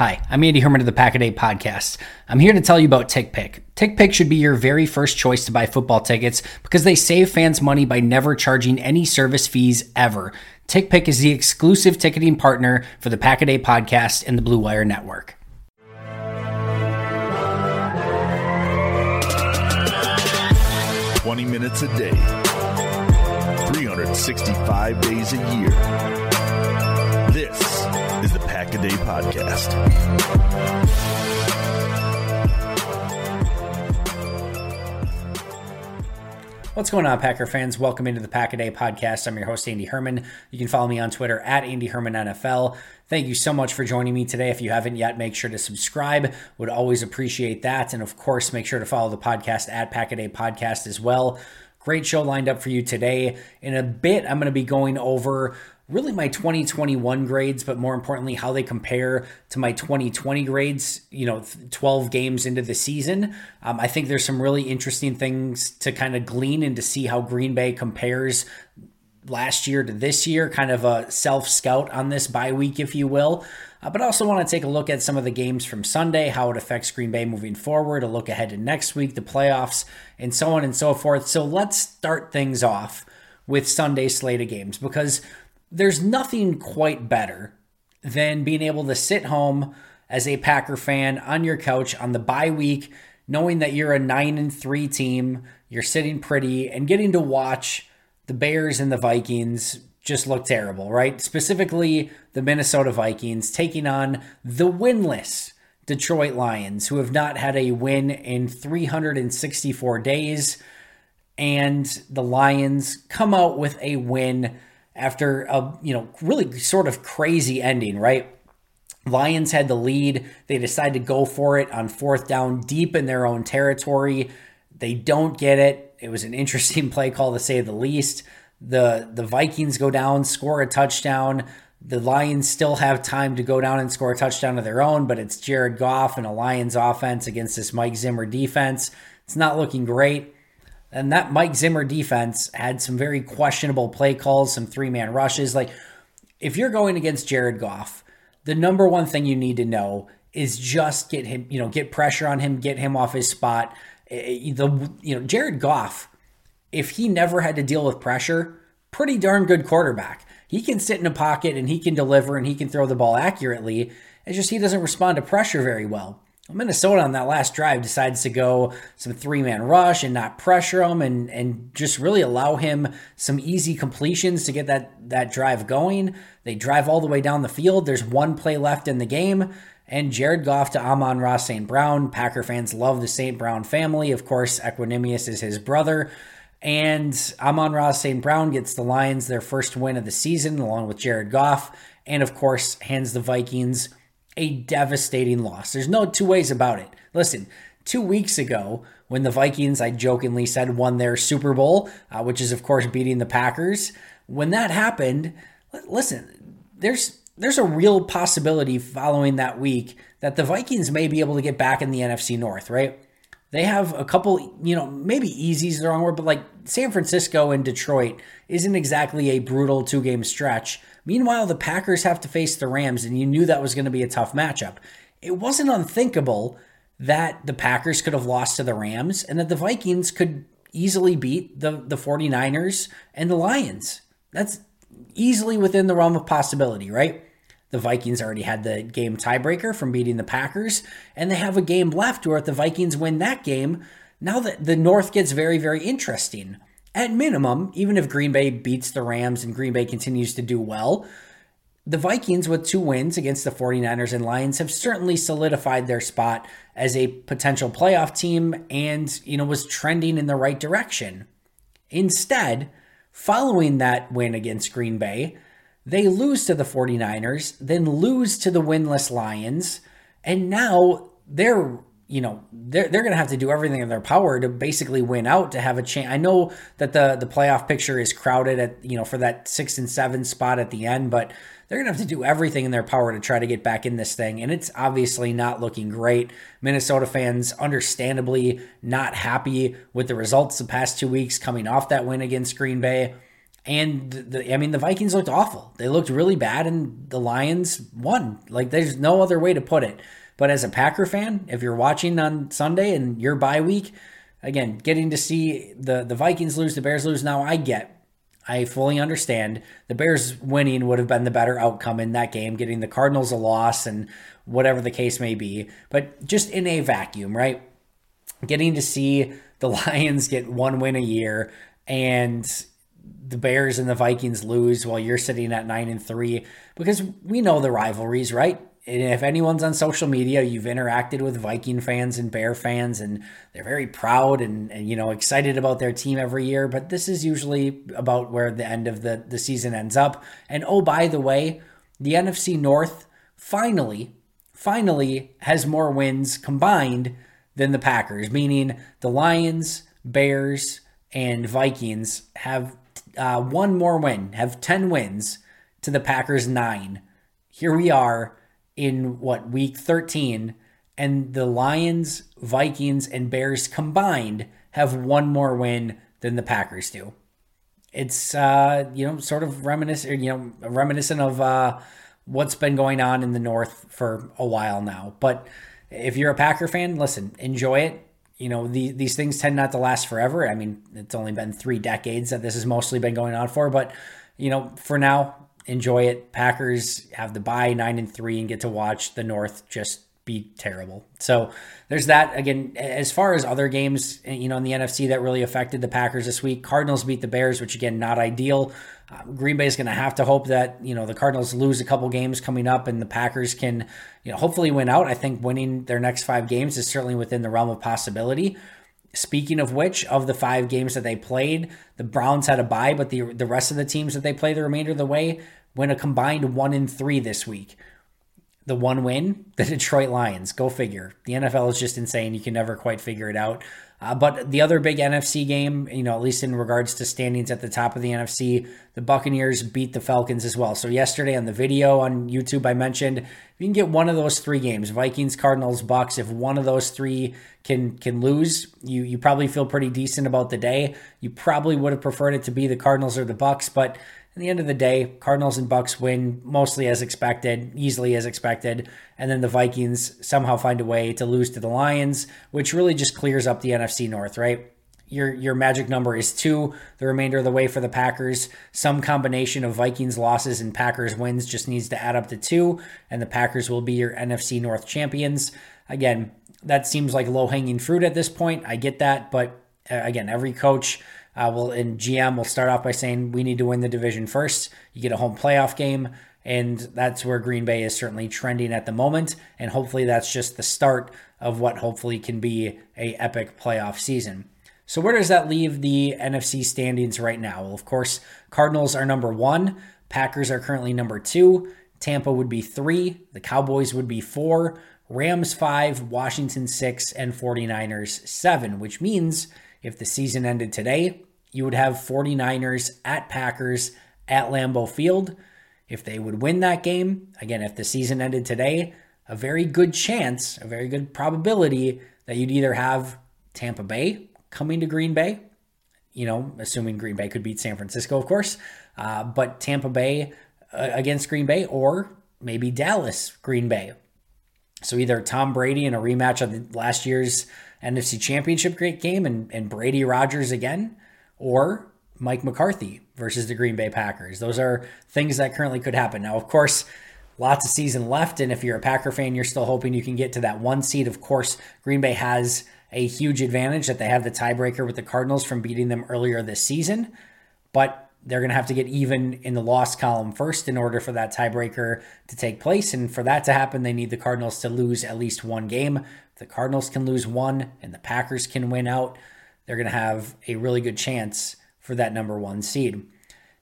Hi, I'm Andy Herman of the Pack a Day podcast. I'm here to tell you about TickPick. TickPick should be your very first choice to buy football tickets because they save fans money by never charging any service fees ever. TickPick is the exclusive ticketing partner for the Pack a Day podcast and the Blue Wire Network. Twenty minutes a day, 365 days a year. This is the Pack a Day Podcast. What's going on, Packer fans? Welcome into the Pack a Day Podcast. I'm your host, Andy Herman. You can follow me on Twitter at Andy Herman NFL. Thank you so much for joining me today. If you haven't yet, make sure to subscribe. Would always appreciate that. And of course, make sure to follow the podcast at Pack a Day Podcast as well. Great show lined up for you today. In a bit, I'm going to be going over really my 2021 grades, but more importantly, how they compare to my 2020 grades, you know, 12 games into the season. Um, I think there's some really interesting things to kind of glean and to see how Green Bay compares last year to this year, kind of a self scout on this bye week, if you will. Uh, but I also want to take a look at some of the games from Sunday, how it affects Green Bay moving forward, a look ahead to next week, the playoffs, and so on and so forth. So let's start things off with Sunday slate of games because there's nothing quite better than being able to sit home as a Packer fan on your couch on the bye week, knowing that you're a 9 and 3 team, you're sitting pretty and getting to watch the Bears and the Vikings just look terrible, right? Specifically, the Minnesota Vikings taking on the winless Detroit Lions, who have not had a win in 364 days. And the Lions come out with a win after a you know really sort of crazy ending, right? Lions had the lead. They decide to go for it on fourth down deep in their own territory. They don't get it. It was an interesting play call to say the least. The the Vikings go down, score a touchdown. The Lions still have time to go down and score a touchdown of their own, but it's Jared Goff and a Lions offense against this Mike Zimmer defense. It's not looking great. And that Mike Zimmer defense had some very questionable play calls, some three man rushes. Like, if you're going against Jared Goff, the number one thing you need to know is just get him, you know, get pressure on him, get him off his spot. Eh, the you know Jared Goff, if he never had to deal with pressure, pretty darn good quarterback. He can sit in a pocket and he can deliver and he can throw the ball accurately. It's just he doesn't respond to pressure very well. Minnesota on that last drive decides to go some three man rush and not pressure him and and just really allow him some easy completions to get that that drive going. They drive all the way down the field. There's one play left in the game. And Jared Goff to Amon-Ra St. Brown. Packer fans love the St. Brown family. Of course, Equanimeous is his brother. And Amon-Ra St. Brown gets the Lions their first win of the season, along with Jared Goff. And of course, hands the Vikings a devastating loss. There's no two ways about it. Listen, two weeks ago, when the Vikings, I jokingly said, won their Super Bowl, uh, which is, of course, beating the Packers, when that happened, listen, there's there's a real possibility following that week that the Vikings may be able to get back in the NFC North, right? They have a couple, you know, maybe easy is the wrong word, but like San Francisco and Detroit isn't exactly a brutal two game stretch. Meanwhile, the Packers have to face the Rams, and you knew that was going to be a tough matchup. It wasn't unthinkable that the Packers could have lost to the Rams and that the Vikings could easily beat the, the 49ers and the Lions. That's easily within the realm of possibility, right? The Vikings already had the game tiebreaker from beating the Packers, and they have a game left where if the Vikings win that game, now that the North gets very, very interesting. At minimum, even if Green Bay beats the Rams and Green Bay continues to do well, the Vikings, with two wins against the 49ers and Lions, have certainly solidified their spot as a potential playoff team and, you know, was trending in the right direction. Instead, following that win against Green Bay, they lose to the 49ers, then lose to the winless Lions, and now they're you know they're, they're going to have to do everything in their power to basically win out to have a chance i know that the the playoff picture is crowded at you know for that six and seven spot at the end but they're going to have to do everything in their power to try to get back in this thing and it's obviously not looking great. Minnesota fans understandably not happy with the results the past two weeks coming off that win against green bay and the, I mean, the Vikings looked awful. They looked really bad, and the Lions won. Like, there's no other way to put it. But as a Packer fan, if you're watching on Sunday and your bye week, again, getting to see the, the Vikings lose, the Bears lose, now I get. I fully understand. The Bears winning would have been the better outcome in that game, getting the Cardinals a loss and whatever the case may be. But just in a vacuum, right? Getting to see the Lions get one win a year and the Bears and the Vikings lose while you're sitting at nine and three because we know the rivalries, right? And if anyone's on social media, you've interacted with Viking fans and Bear fans, and they're very proud and, and you know excited about their team every year. But this is usually about where the end of the, the season ends up. And oh, by the way, the NFC North finally, finally has more wins combined than the Packers, meaning the Lions, Bears, and Vikings have uh, one more win, have 10 wins to the Packers' nine. Here we are in what, week 13, and the Lions, Vikings, and Bears combined have one more win than the Packers do. It's, uh, you know, sort of reminiscent, you know, reminiscent of uh, what's been going on in the North for a while now. But if you're a Packer fan, listen, enjoy it you know, the, these things tend not to last forever. I mean, it's only been three decades that this has mostly been going on for, but you know, for now, enjoy it. Packers have the bye nine and three and get to watch the North just be terrible. So there's that. Again, as far as other games, you know, in the NFC that really affected the Packers this week, Cardinals beat the Bears, which again, not ideal. Uh, Green Bay is going to have to hope that, you know, the Cardinals lose a couple games coming up and the Packers can, you know, hopefully win out. I think winning their next five games is certainly within the realm of possibility. Speaking of which, of the five games that they played, the Browns had a bye, but the the rest of the teams that they play the remainder of the way went a combined one in three this week the one win, the Detroit Lions. Go figure. The NFL is just insane. You can never quite figure it out. Uh, but the other big NFC game, you know, at least in regards to standings at the top of the NFC, the Buccaneers beat the Falcons as well. So yesterday on the video on YouTube, I mentioned if you can get one of those three games, Vikings, Cardinals, Bucks, if one of those three can can lose, you you probably feel pretty decent about the day. You probably would have preferred it to be the Cardinals or the Bucks, but the end of the day, Cardinals and Bucks win mostly as expected, easily as expected, and then the Vikings somehow find a way to lose to the Lions, which really just clears up the NFC North, right? Your your magic number is 2 the remainder of the way for the Packers. Some combination of Vikings losses and Packers wins just needs to add up to 2 and the Packers will be your NFC North champions. Again, that seems like low-hanging fruit at this point. I get that, but uh, again, every coach uh, well, in GM, we'll start off by saying we need to win the division first. You get a home playoff game, and that's where Green Bay is certainly trending at the moment. And hopefully, that's just the start of what hopefully can be a epic playoff season. So where does that leave the NFC standings right now? Well, of course, Cardinals are number one. Packers are currently number two. Tampa would be three. The Cowboys would be four. Rams five. Washington six. And 49ers seven, which means if the season ended today, you would have 49ers at Packers at Lambeau Field. If they would win that game, again, if the season ended today, a very good chance, a very good probability that you'd either have Tampa Bay coming to Green Bay, you know, assuming Green Bay could beat San Francisco, of course, uh, but Tampa Bay uh, against Green Bay or maybe Dallas, Green Bay. So either Tom Brady in a rematch of last year's NFC Championship great game and, and Brady Rodgers again, or Mike McCarthy versus the Green Bay Packers. Those are things that currently could happen. Now, of course, lots of season left. And if you're a Packer fan, you're still hoping you can get to that one seed. Of course, Green Bay has a huge advantage that they have the tiebreaker with the Cardinals from beating them earlier this season. But they're going to have to get even in the loss column first in order for that tiebreaker to take place. And for that to happen, they need the Cardinals to lose at least one game. If the Cardinals can lose one and the Packers can win out, they're going to have a really good chance for that number one seed.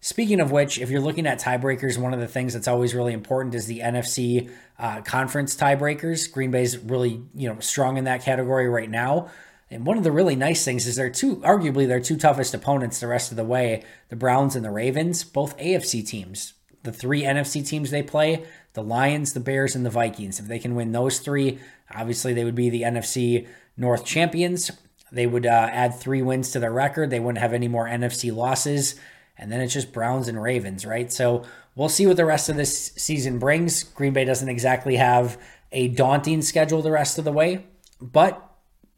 Speaking of which, if you're looking at tiebreakers, one of the things that's always really important is the NFC uh, conference tiebreakers. Green Bay's really you know strong in that category right now. And one of the really nice things is they're two, arguably, their two toughest opponents the rest of the way the Browns and the Ravens, both AFC teams. The three NFC teams they play the Lions, the Bears, and the Vikings. If they can win those three, obviously they would be the NFC North champions. They would uh, add three wins to their record. They wouldn't have any more NFC losses. And then it's just Browns and Ravens, right? So we'll see what the rest of this season brings. Green Bay doesn't exactly have a daunting schedule the rest of the way, but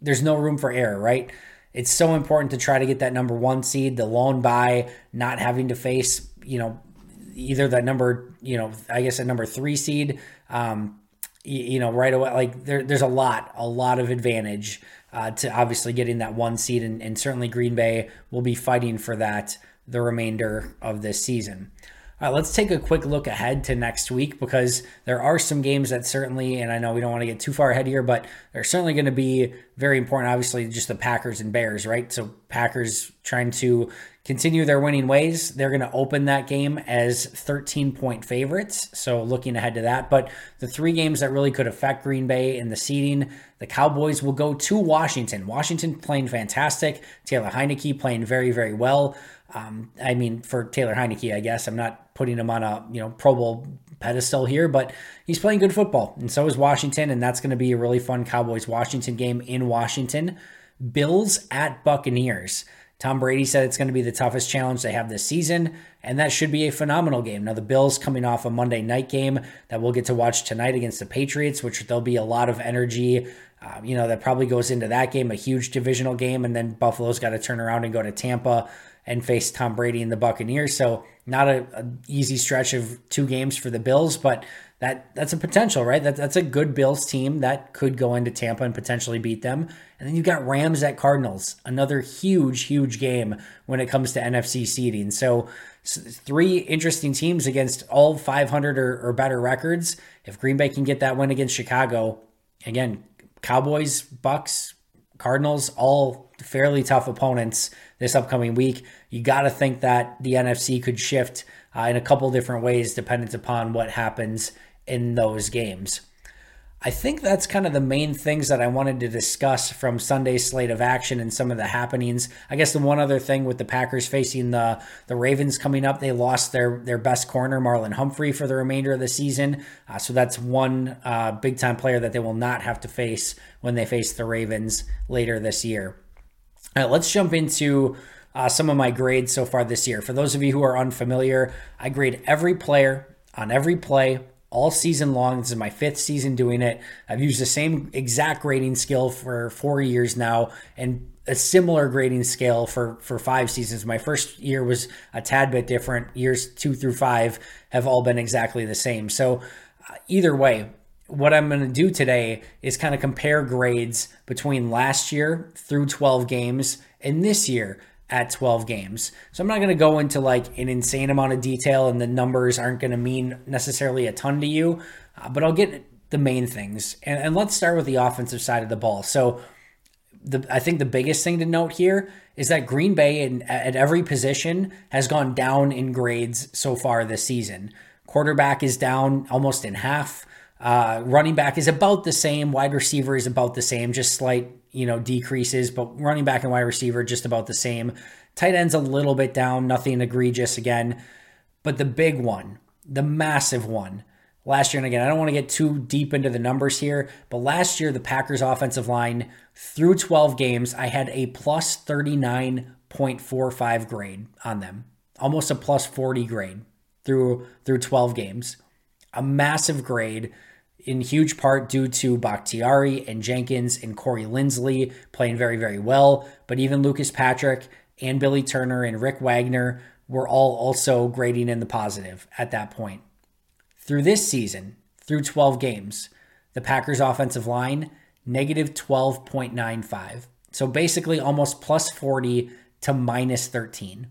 there's no room for error, right? It's so important to try to get that number one seed, the lone bye, not having to face, you know, either that number, you know, I guess a number three seed, um, you, you know, right away. Like there, there's a lot, a lot of advantage uh, to obviously getting that one seed, and, and certainly Green Bay will be fighting for that the remainder of this season. All right, let's take a quick look ahead to next week because there are some games that certainly, and I know we don't want to get too far ahead here, but they're certainly going to be very important. Obviously, just the Packers and Bears, right? So, Packers trying to continue their winning ways. They're going to open that game as 13 point favorites. So, looking ahead to that. But the three games that really could affect Green Bay in the seeding the Cowboys will go to Washington. Washington playing fantastic. Taylor Heinicke playing very, very well. Um, I mean, for Taylor Heinicke, I guess I'm not putting him on a you know Pro Bowl pedestal here, but he's playing good football, and so is Washington, and that's going to be a really fun Cowboys Washington game in Washington. Bills at Buccaneers. Tom Brady said it's going to be the toughest challenge they have this season, and that should be a phenomenal game. Now, the Bills coming off a Monday night game that we'll get to watch tonight against the Patriots, which there'll be a lot of energy. Uh, you know, that probably goes into that game, a huge divisional game, and then Buffalo's got to turn around and go to Tampa and face Tom Brady and the Buccaneers. So not a, a, easy stretch of two games for the Bills, but that that's a potential, right? That, that's a good Bills team that could go into Tampa and potentially beat them. And then you've got Rams at Cardinals, another huge, huge game when it comes to NFC seeding. So three interesting teams against all 500 or, or better records. If Green Bay can get that win against Chicago, again, Cowboys, Bucks, Cardinals, all fairly tough opponents this upcoming week. You got to think that the NFC could shift uh, in a couple different ways, dependent upon what happens in those games. I think that's kind of the main things that I wanted to discuss from Sunday's slate of action and some of the happenings. I guess the one other thing with the Packers facing the the Ravens coming up, they lost their their best corner, Marlon Humphrey, for the remainder of the season. Uh, so that's one uh, big time player that they will not have to face when they face the Ravens later this year. All right, let's jump into uh, some of my grades so far this year. For those of you who are unfamiliar, I grade every player on every play all season long. This is my fifth season doing it. I've used the same exact grading scale for four years now and a similar grading scale for, for five seasons. My first year was a tad bit different. Years two through five have all been exactly the same. So, uh, either way, what I'm going to do today is kind of compare grades between last year through 12 games and this year at 12 games. So I'm not going to go into like an insane amount of detail and the numbers aren't going to mean necessarily a ton to you, uh, but I'll get the main things. And, and, let's start with the offensive side of the ball. So the, I think the biggest thing to note here is that Green Bay in, at every position has gone down in grades so far this season. Quarterback is down almost in half. Uh, running back is about the same. Wide receiver is about the same, just slight you know decreases, but running back and wide receiver just about the same. Tight ends a little bit down, nothing egregious again. But the big one, the massive one, last year, and again, I don't want to get too deep into the numbers here, but last year, the Packers offensive line through 12 games, I had a plus 39.45 grade on them, almost a plus 40 grade through through 12 games. A massive grade in huge part due to Bakhtiari and Jenkins and Corey Linsley playing very, very well. But even Lucas Patrick and Billy Turner and Rick Wagner were all also grading in the positive at that point. Through this season, through 12 games, the Packers offensive line negative 12.95. So basically almost plus 40 to minus 13.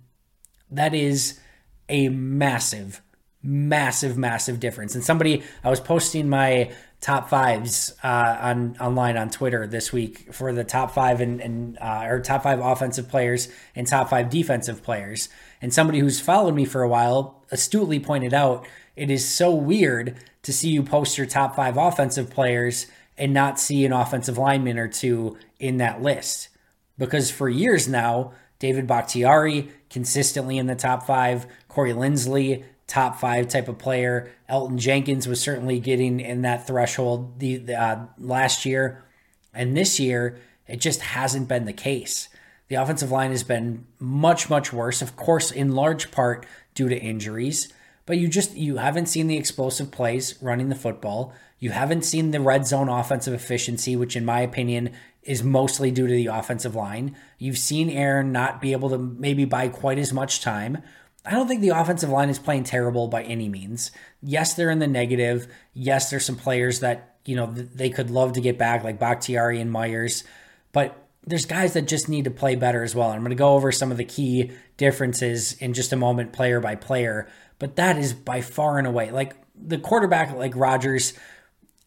That is a massive, massive, massive difference. And somebody, I was posting my top fives uh, on online on Twitter this week for the top five and, and uh, or top five offensive players and top five defensive players. And somebody who's followed me for a while astutely pointed out it is so weird to see you post your top five offensive players and not see an offensive lineman or two in that list. Because for years now, David Bakhtiari consistently in the top five, Corey Linsley, top five type of player. Elgton Jenkins was certainly getting in that threshold the, the uh, last year, and this year it just hasn't been the case. The offensive line has been much much worse, of course, in large part due to injuries. But you just you haven't seen the explosive plays running the football. You haven't seen the red zone offensive efficiency, which in my opinion is mostly due to the offensive line. You've seen Aaron not be able to maybe buy quite as much time. I don't think the offensive line is playing terrible by any means. Yes, they're in the negative. Yes, there's some players that, you know, they could love to get back, like Bakhtiari and Myers. But there's guys that just need to play better as well. And I'm going to go over some of the key differences in just a moment, player by player. But that is by far and away, like the quarterback, like Rodgers,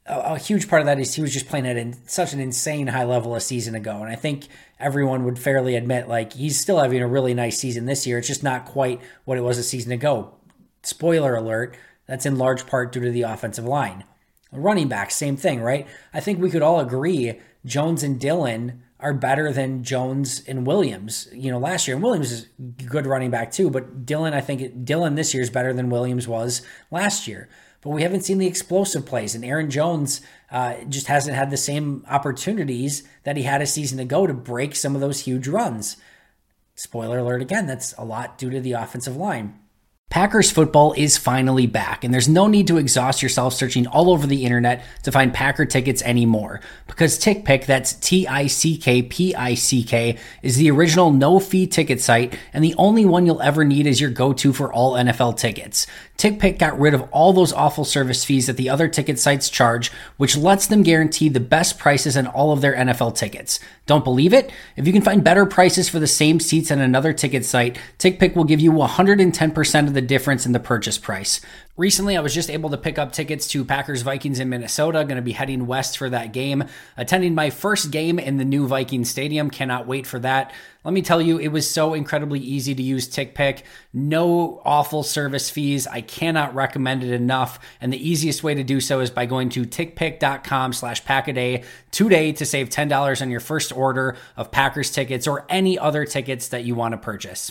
a, a huge part of that is he was just playing at in, such an insane high level a season ago. And I think everyone would fairly admit, like, he's still having a really nice season this year. It's just not quite what it was a season ago. Spoiler alert, that's in large part due to the offensive line. Running back, same thing, right? I think we could all agree Jones and Dillon are better than Jones and Williams. You know, last year, and Williams is good running back too, but Dillon, I think Dillon this year is better than Williams was last year but we haven't seen the explosive plays. And Aaron Jones uh, just hasn't had the same opportunities that he had a season ago to break some of those huge runs. Spoiler alert again, that's a lot due to the offensive line. Packers football is finally back, and there's no need to exhaust yourself searching all over the internet to find Packer tickets anymore. Because TickPick, that's T I C K P I C K, is the original no fee ticket site and the only one you'll ever need is your go to for all NFL tickets. TickPick got rid of all those awful service fees that the other ticket sites charge, which lets them guarantee the best prices on all of their NFL tickets. Don't believe it? If you can find better prices for the same seats on another ticket site, TickPick will give you 110% of the difference in the purchase price. Recently, I was just able to pick up tickets to Packers Vikings in Minnesota. Going to be heading west for that game. Attending my first game in the new Viking Stadium. Cannot wait for that. Let me tell you, it was so incredibly easy to use TickPick. No awful service fees. I cannot recommend it enough. And the easiest way to do so is by going to tickpick.com slash packaday today to save $10 on your first order of Packers tickets or any other tickets that you want to purchase.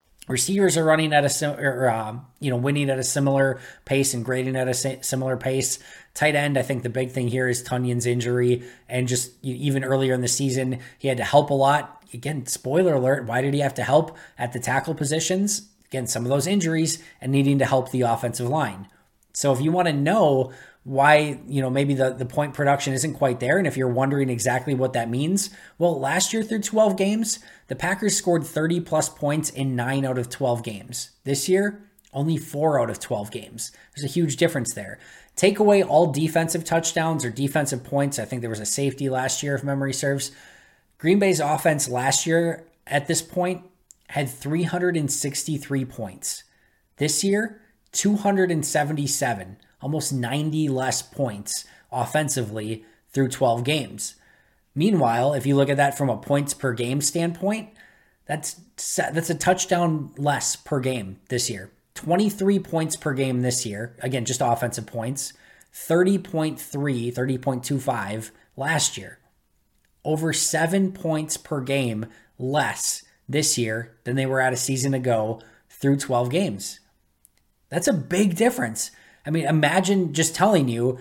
Receivers are running at a similar, uh, you know, winning at a similar pace and grading at a similar pace. Tight end, I think the big thing here is Tonyan's injury, and just even earlier in the season, he had to help a lot. Again, spoiler alert: why did he have to help at the tackle positions? Again, some of those injuries and needing to help the offensive line. So if you want to know why you know maybe the, the point production isn't quite there. And if you're wondering exactly what that means well last year through 12 games the packers scored 30 plus points in 9 out of 12 games. This year only 4 out of 12 games. There's a huge difference there. Take away all defensive touchdowns or defensive points. I think there was a safety last year if memory serves. Green bay's offense last year at this point had 363 points. This year 277 almost 90 less points offensively through 12 games. Meanwhile, if you look at that from a points per game standpoint, that's that's a touchdown less per game this year. 23 points per game this year. Again, just offensive points. 30.3, 30.25 last year. Over 7 points per game less this year than they were at a season ago through 12 games. That's a big difference. I mean, imagine just telling you,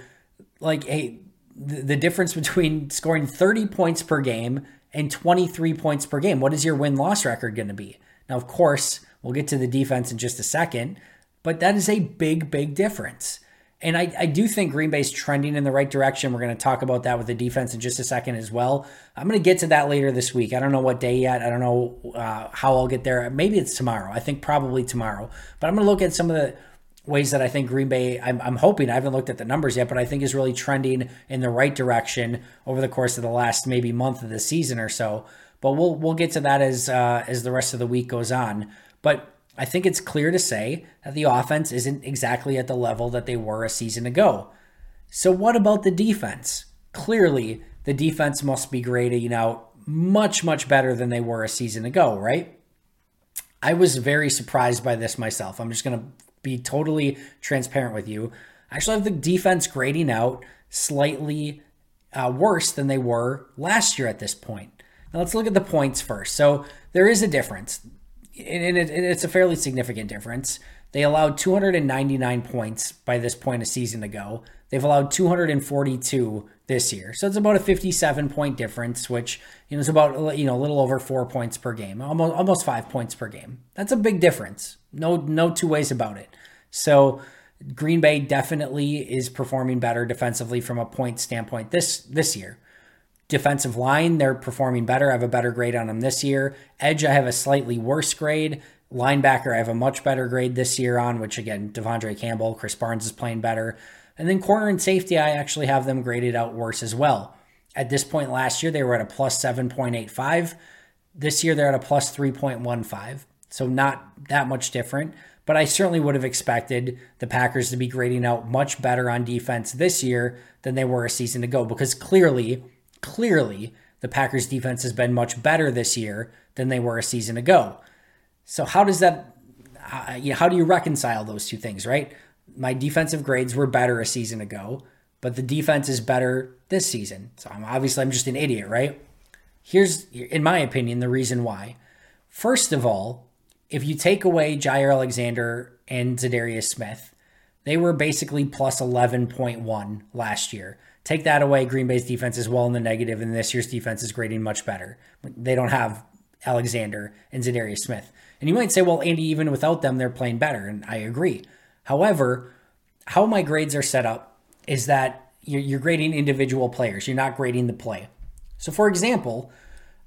like, hey, the, the difference between scoring 30 points per game and 23 points per game. What is your win loss record going to be? Now, of course, we'll get to the defense in just a second, but that is a big, big difference. And I, I do think Green Bay's trending in the right direction. We're going to talk about that with the defense in just a second as well. I'm going to get to that later this week. I don't know what day yet. I don't know uh, how I'll get there. Maybe it's tomorrow. I think probably tomorrow. But I'm going to look at some of the ways that I think Green Bay, I'm, I'm hoping, I haven't looked at the numbers yet, but I think is really trending in the right direction over the course of the last maybe month of the season or so. But we'll we'll get to that as uh, as the rest of the week goes on. But I think it's clear to say that the offense isn't exactly at the level that they were a season ago. So, what about the defense? Clearly, the defense must be grading out much, much better than they were a season ago, right? I was very surprised by this myself. I'm just going to be totally transparent with you. I actually have the defense grading out slightly uh, worse than they were last year at this point. Now, let's look at the points first. So, there is a difference and it, it's a fairly significant difference. They allowed 299 points by this point a season ago. They've allowed 242 this year. So it's about a 57 point difference, which you know is about you know a little over 4 points per game. Almost almost 5 points per game. That's a big difference. No no two ways about it. So Green Bay definitely is performing better defensively from a point standpoint this this year. Defensive line, they're performing better. I have a better grade on them this year. Edge, I have a slightly worse grade. Linebacker, I have a much better grade this year on, which again, De'Vondre Campbell, Krys Barnes is playing better. And then corner and safety, I actually have them graded out worse as well. At this point last year, they were at a plus 7.85. This year, they're at a plus 3.15. So not that much different. But I certainly would have expected the Packers to be grading out much better on defense this year than they were a season ago because clearly clearly the Packers defense has been much better this year than they were a season ago. So how does that uh, how do you reconcile those two things, right? My defensive grades were better a season ago, but the defense is better this season. So I'm obviously I'm just an idiot, right? Here's in my opinion the reason why. First of all, if you take away Jaire Alexander and Za'Darius Smith, they were basically plus 11.1 last year. Take that away, Green Bay's defense is well in the negative, and this year's defense is grading much better. They don't have Alexander and Za'Darius Smith. And you might say, well, Andy, even without them, they're playing better. And I agree. However, how my grades are set up is that you're, you're grading individual players, you're not grading the play. So, for example,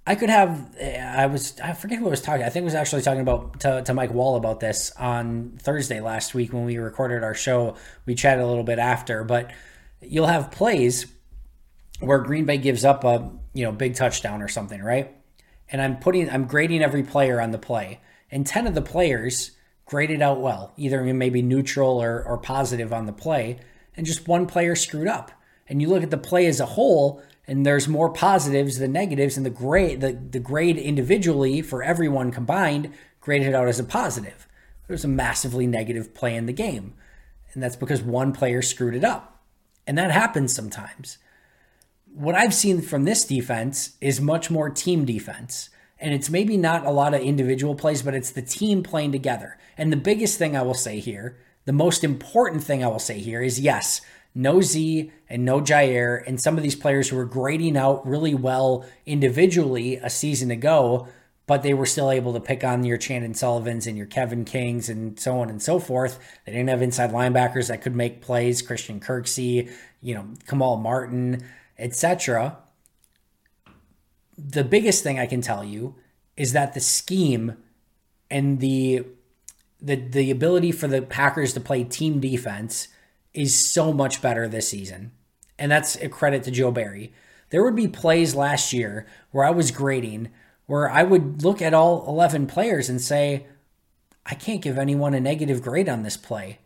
I could have, eh, I was, I forget who I was talking. I think I was actually talking about to, to Mike Wall about this on Thursday last week when we recorded our show. We chatted a little bit after, but you'll have plays where Green Bay gives up a you know big touchdown or something, right? And I'm putting I'm grading every player on the play, and ten of the players graded out well, either maybe neutral or, or positive on the play, and just one player screwed up. And you look at the play as a whole, and there's more positives than negatives, and the grade the, the grade individually for everyone combined graded out as a positive. There's a massively negative play in the game. And that's because one player screwed it up. And that happens sometimes. What I've seen from this defense is much more team defense. And it's maybe not a lot of individual plays, but it's the team playing together. And the biggest thing I will say here, the most important thing I will say here is yes, no Z and no Jaire, and some of these players who were grading out really well individually a season ago but they were still able to pick on your Chandon Sullivans and your Kevin Kings and so on and so forth. They didn't have inside linebackers that could make plays, Christian Kirksey, you know, Kamal Martin, etc. The biggest thing I can tell you is that the scheme and the the the ability for the Packers to play team defense is so much better this season. And that's a credit to Joe Barry. There would be plays last year where I was grading where I would look at all 11 players and say, I can't give anyone a negative grade on this play.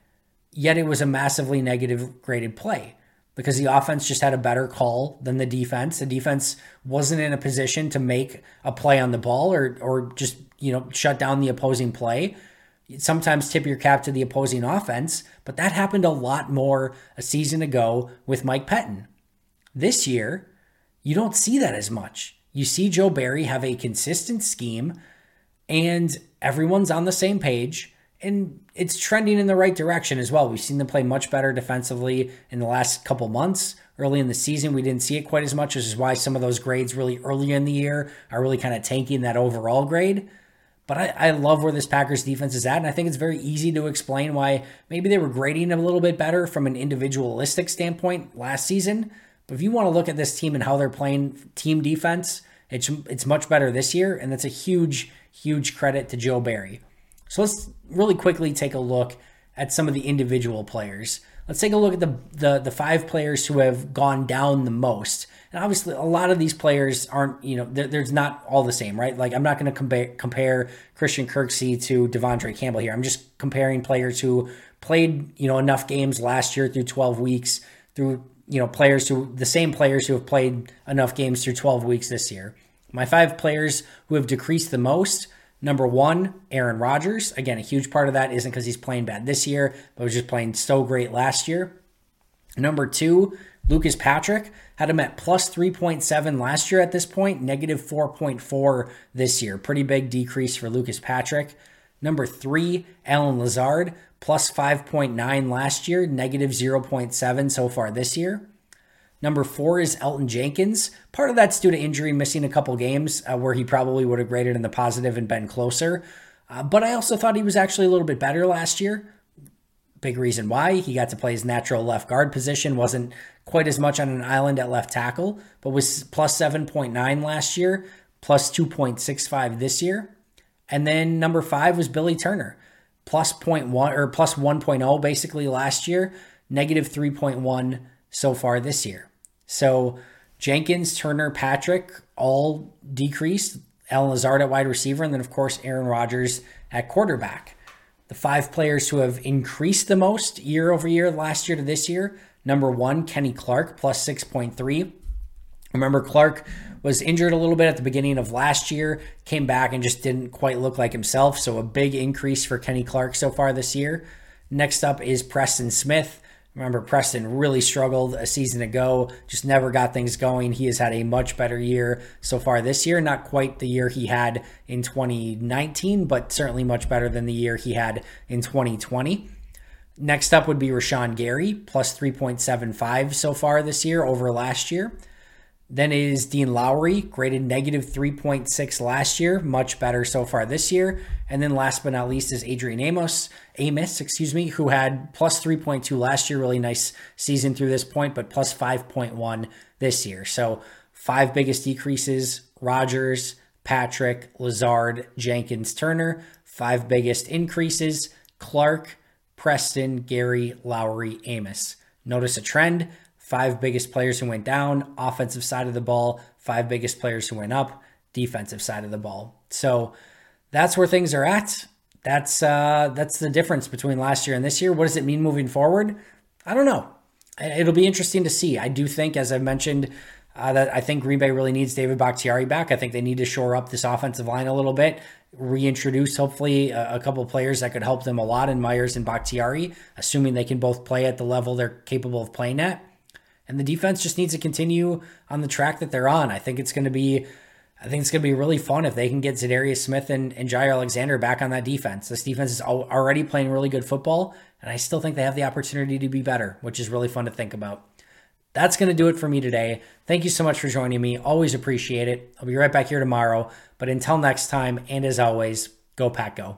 yet it was a massively negative graded play because the offense just had a better call than the defense. The defense wasn't in a position to make a play on the ball or or just, you know, shut down the opposing play. Sometimes tip your cap to the opposing offense, but that happened a lot more a season ago with Mike Pettine. This year, you don't see that as much. You see Joe Barry have a consistent scheme and everyone's on the same page and it's trending in the right direction as well. We've seen them play much better defensively in the last couple months. Early in the season, we didn't see it quite as much, which is why some of those grades really early in the year are really kind of tanking that overall grade. But I, I love where this Packers defense is at, and I think it's very easy to explain why maybe they were grading a little bit better from an individualistic standpoint last season. But if you want to look at this team and how they're playing team defense, it's it's much better this year, and that's a huge, huge credit to Joe Barry. So let's really quickly take a look at some of the individual players. Let's take a look at the, the, the five players who have gone down the most. And obviously, a lot of these players aren't, you know, there's not all the same, right? Like, I'm not going to compare, compare Christian Kirksey to De'Vondre Campbell here. I'm just comparing players who played, you know, enough games last year through 12 weeks, through, you know, players who, the same players who have played enough games through 12 weeks this year. My five players who have decreased the most Number one, Aaron Rodgers. Again, a huge part of that isn't because he's playing bad this year, but was just playing so great last year. Number two, Lucas Patrick had him at plus 3.7 last year at this point, negative 4.4 this year. Pretty big decrease for Lucas Patrick. Number three, Allen Lazard, plus 5.9 last year, negative 0.7 so far this year. Number four is Elgton Jenkins. Part of that's due to injury, missing a couple games uh, where he probably would have graded in the positive and been closer. Uh, but I also thought he was actually a little bit better last year. Big reason why he got to play his natural left guard position, wasn't quite as much on an island at left tackle, but was plus 7.9 last year, plus 2.65 this year. And then number five was Billy Turner, plus 0.1 or plus 1.0 basically last year, negative 3.1 so far this year. So Jenkins, Turner, Patrick all decreased. Allen Lazard at wide receiver, and then of course Aaron Rodgers at quarterback. The five players who have increased the most year over year, last year to this year. Number one, Kenny Clark, plus 6.3. Remember, Clark was injured a little bit at the beginning of last year, came back and just didn't quite look like himself. So, a big increase for Kenny Clark so far this year. Next up is Preston Smith, Remember, Preston really struggled a season ago, just never got things going. He has had a much better year so far this year. Not quite the year he had in 2019, but certainly much better than the year he had in 2020. Next up would be Rashan Gary, plus 3.75 so far this year over last year. Then is Dean Lowry, graded negative 3.6 last year, much better so far this year. And then last but not least is Adrian Amos, Amos, excuse me, who had plus 3.2 last year, really nice season through this point, but plus 5.1 this year. So five biggest decreases, Rodgers, Patrick, Lazard, Jenkins, Turner. Five biggest increases, Clark, Preston, Gary, Lowry, Amos. Notice a trend five biggest players who went down, offensive side of the ball, five biggest players who went up, defensive side of the ball. So that's where things are at. That's uh, that's the difference between last year and this year. What does it mean moving forward? I don't know. It'll be interesting to see. I do think, as I mentioned, uh, that I think Green Bay really needs David Bakhtiari back. I think they need to shore up this offensive line a little bit, reintroduce hopefully a, a couple players that could help them a lot in Myers and Bakhtiari, assuming they can both play at the level they're capable of playing at. And the defense just needs to continue on the track that they're on. I think it's going to be I think it's going to be really fun if they can get Za'Darius Smith and, and Jaire Alexander back on that defense. This defense is already playing really good football, and I still think they have the opportunity to be better, which is really fun to think about. That's going to do it for me today. Thank you so much for joining me. Always appreciate it. I'll be right back here tomorrow. But until next time, and as always, go Pack Go.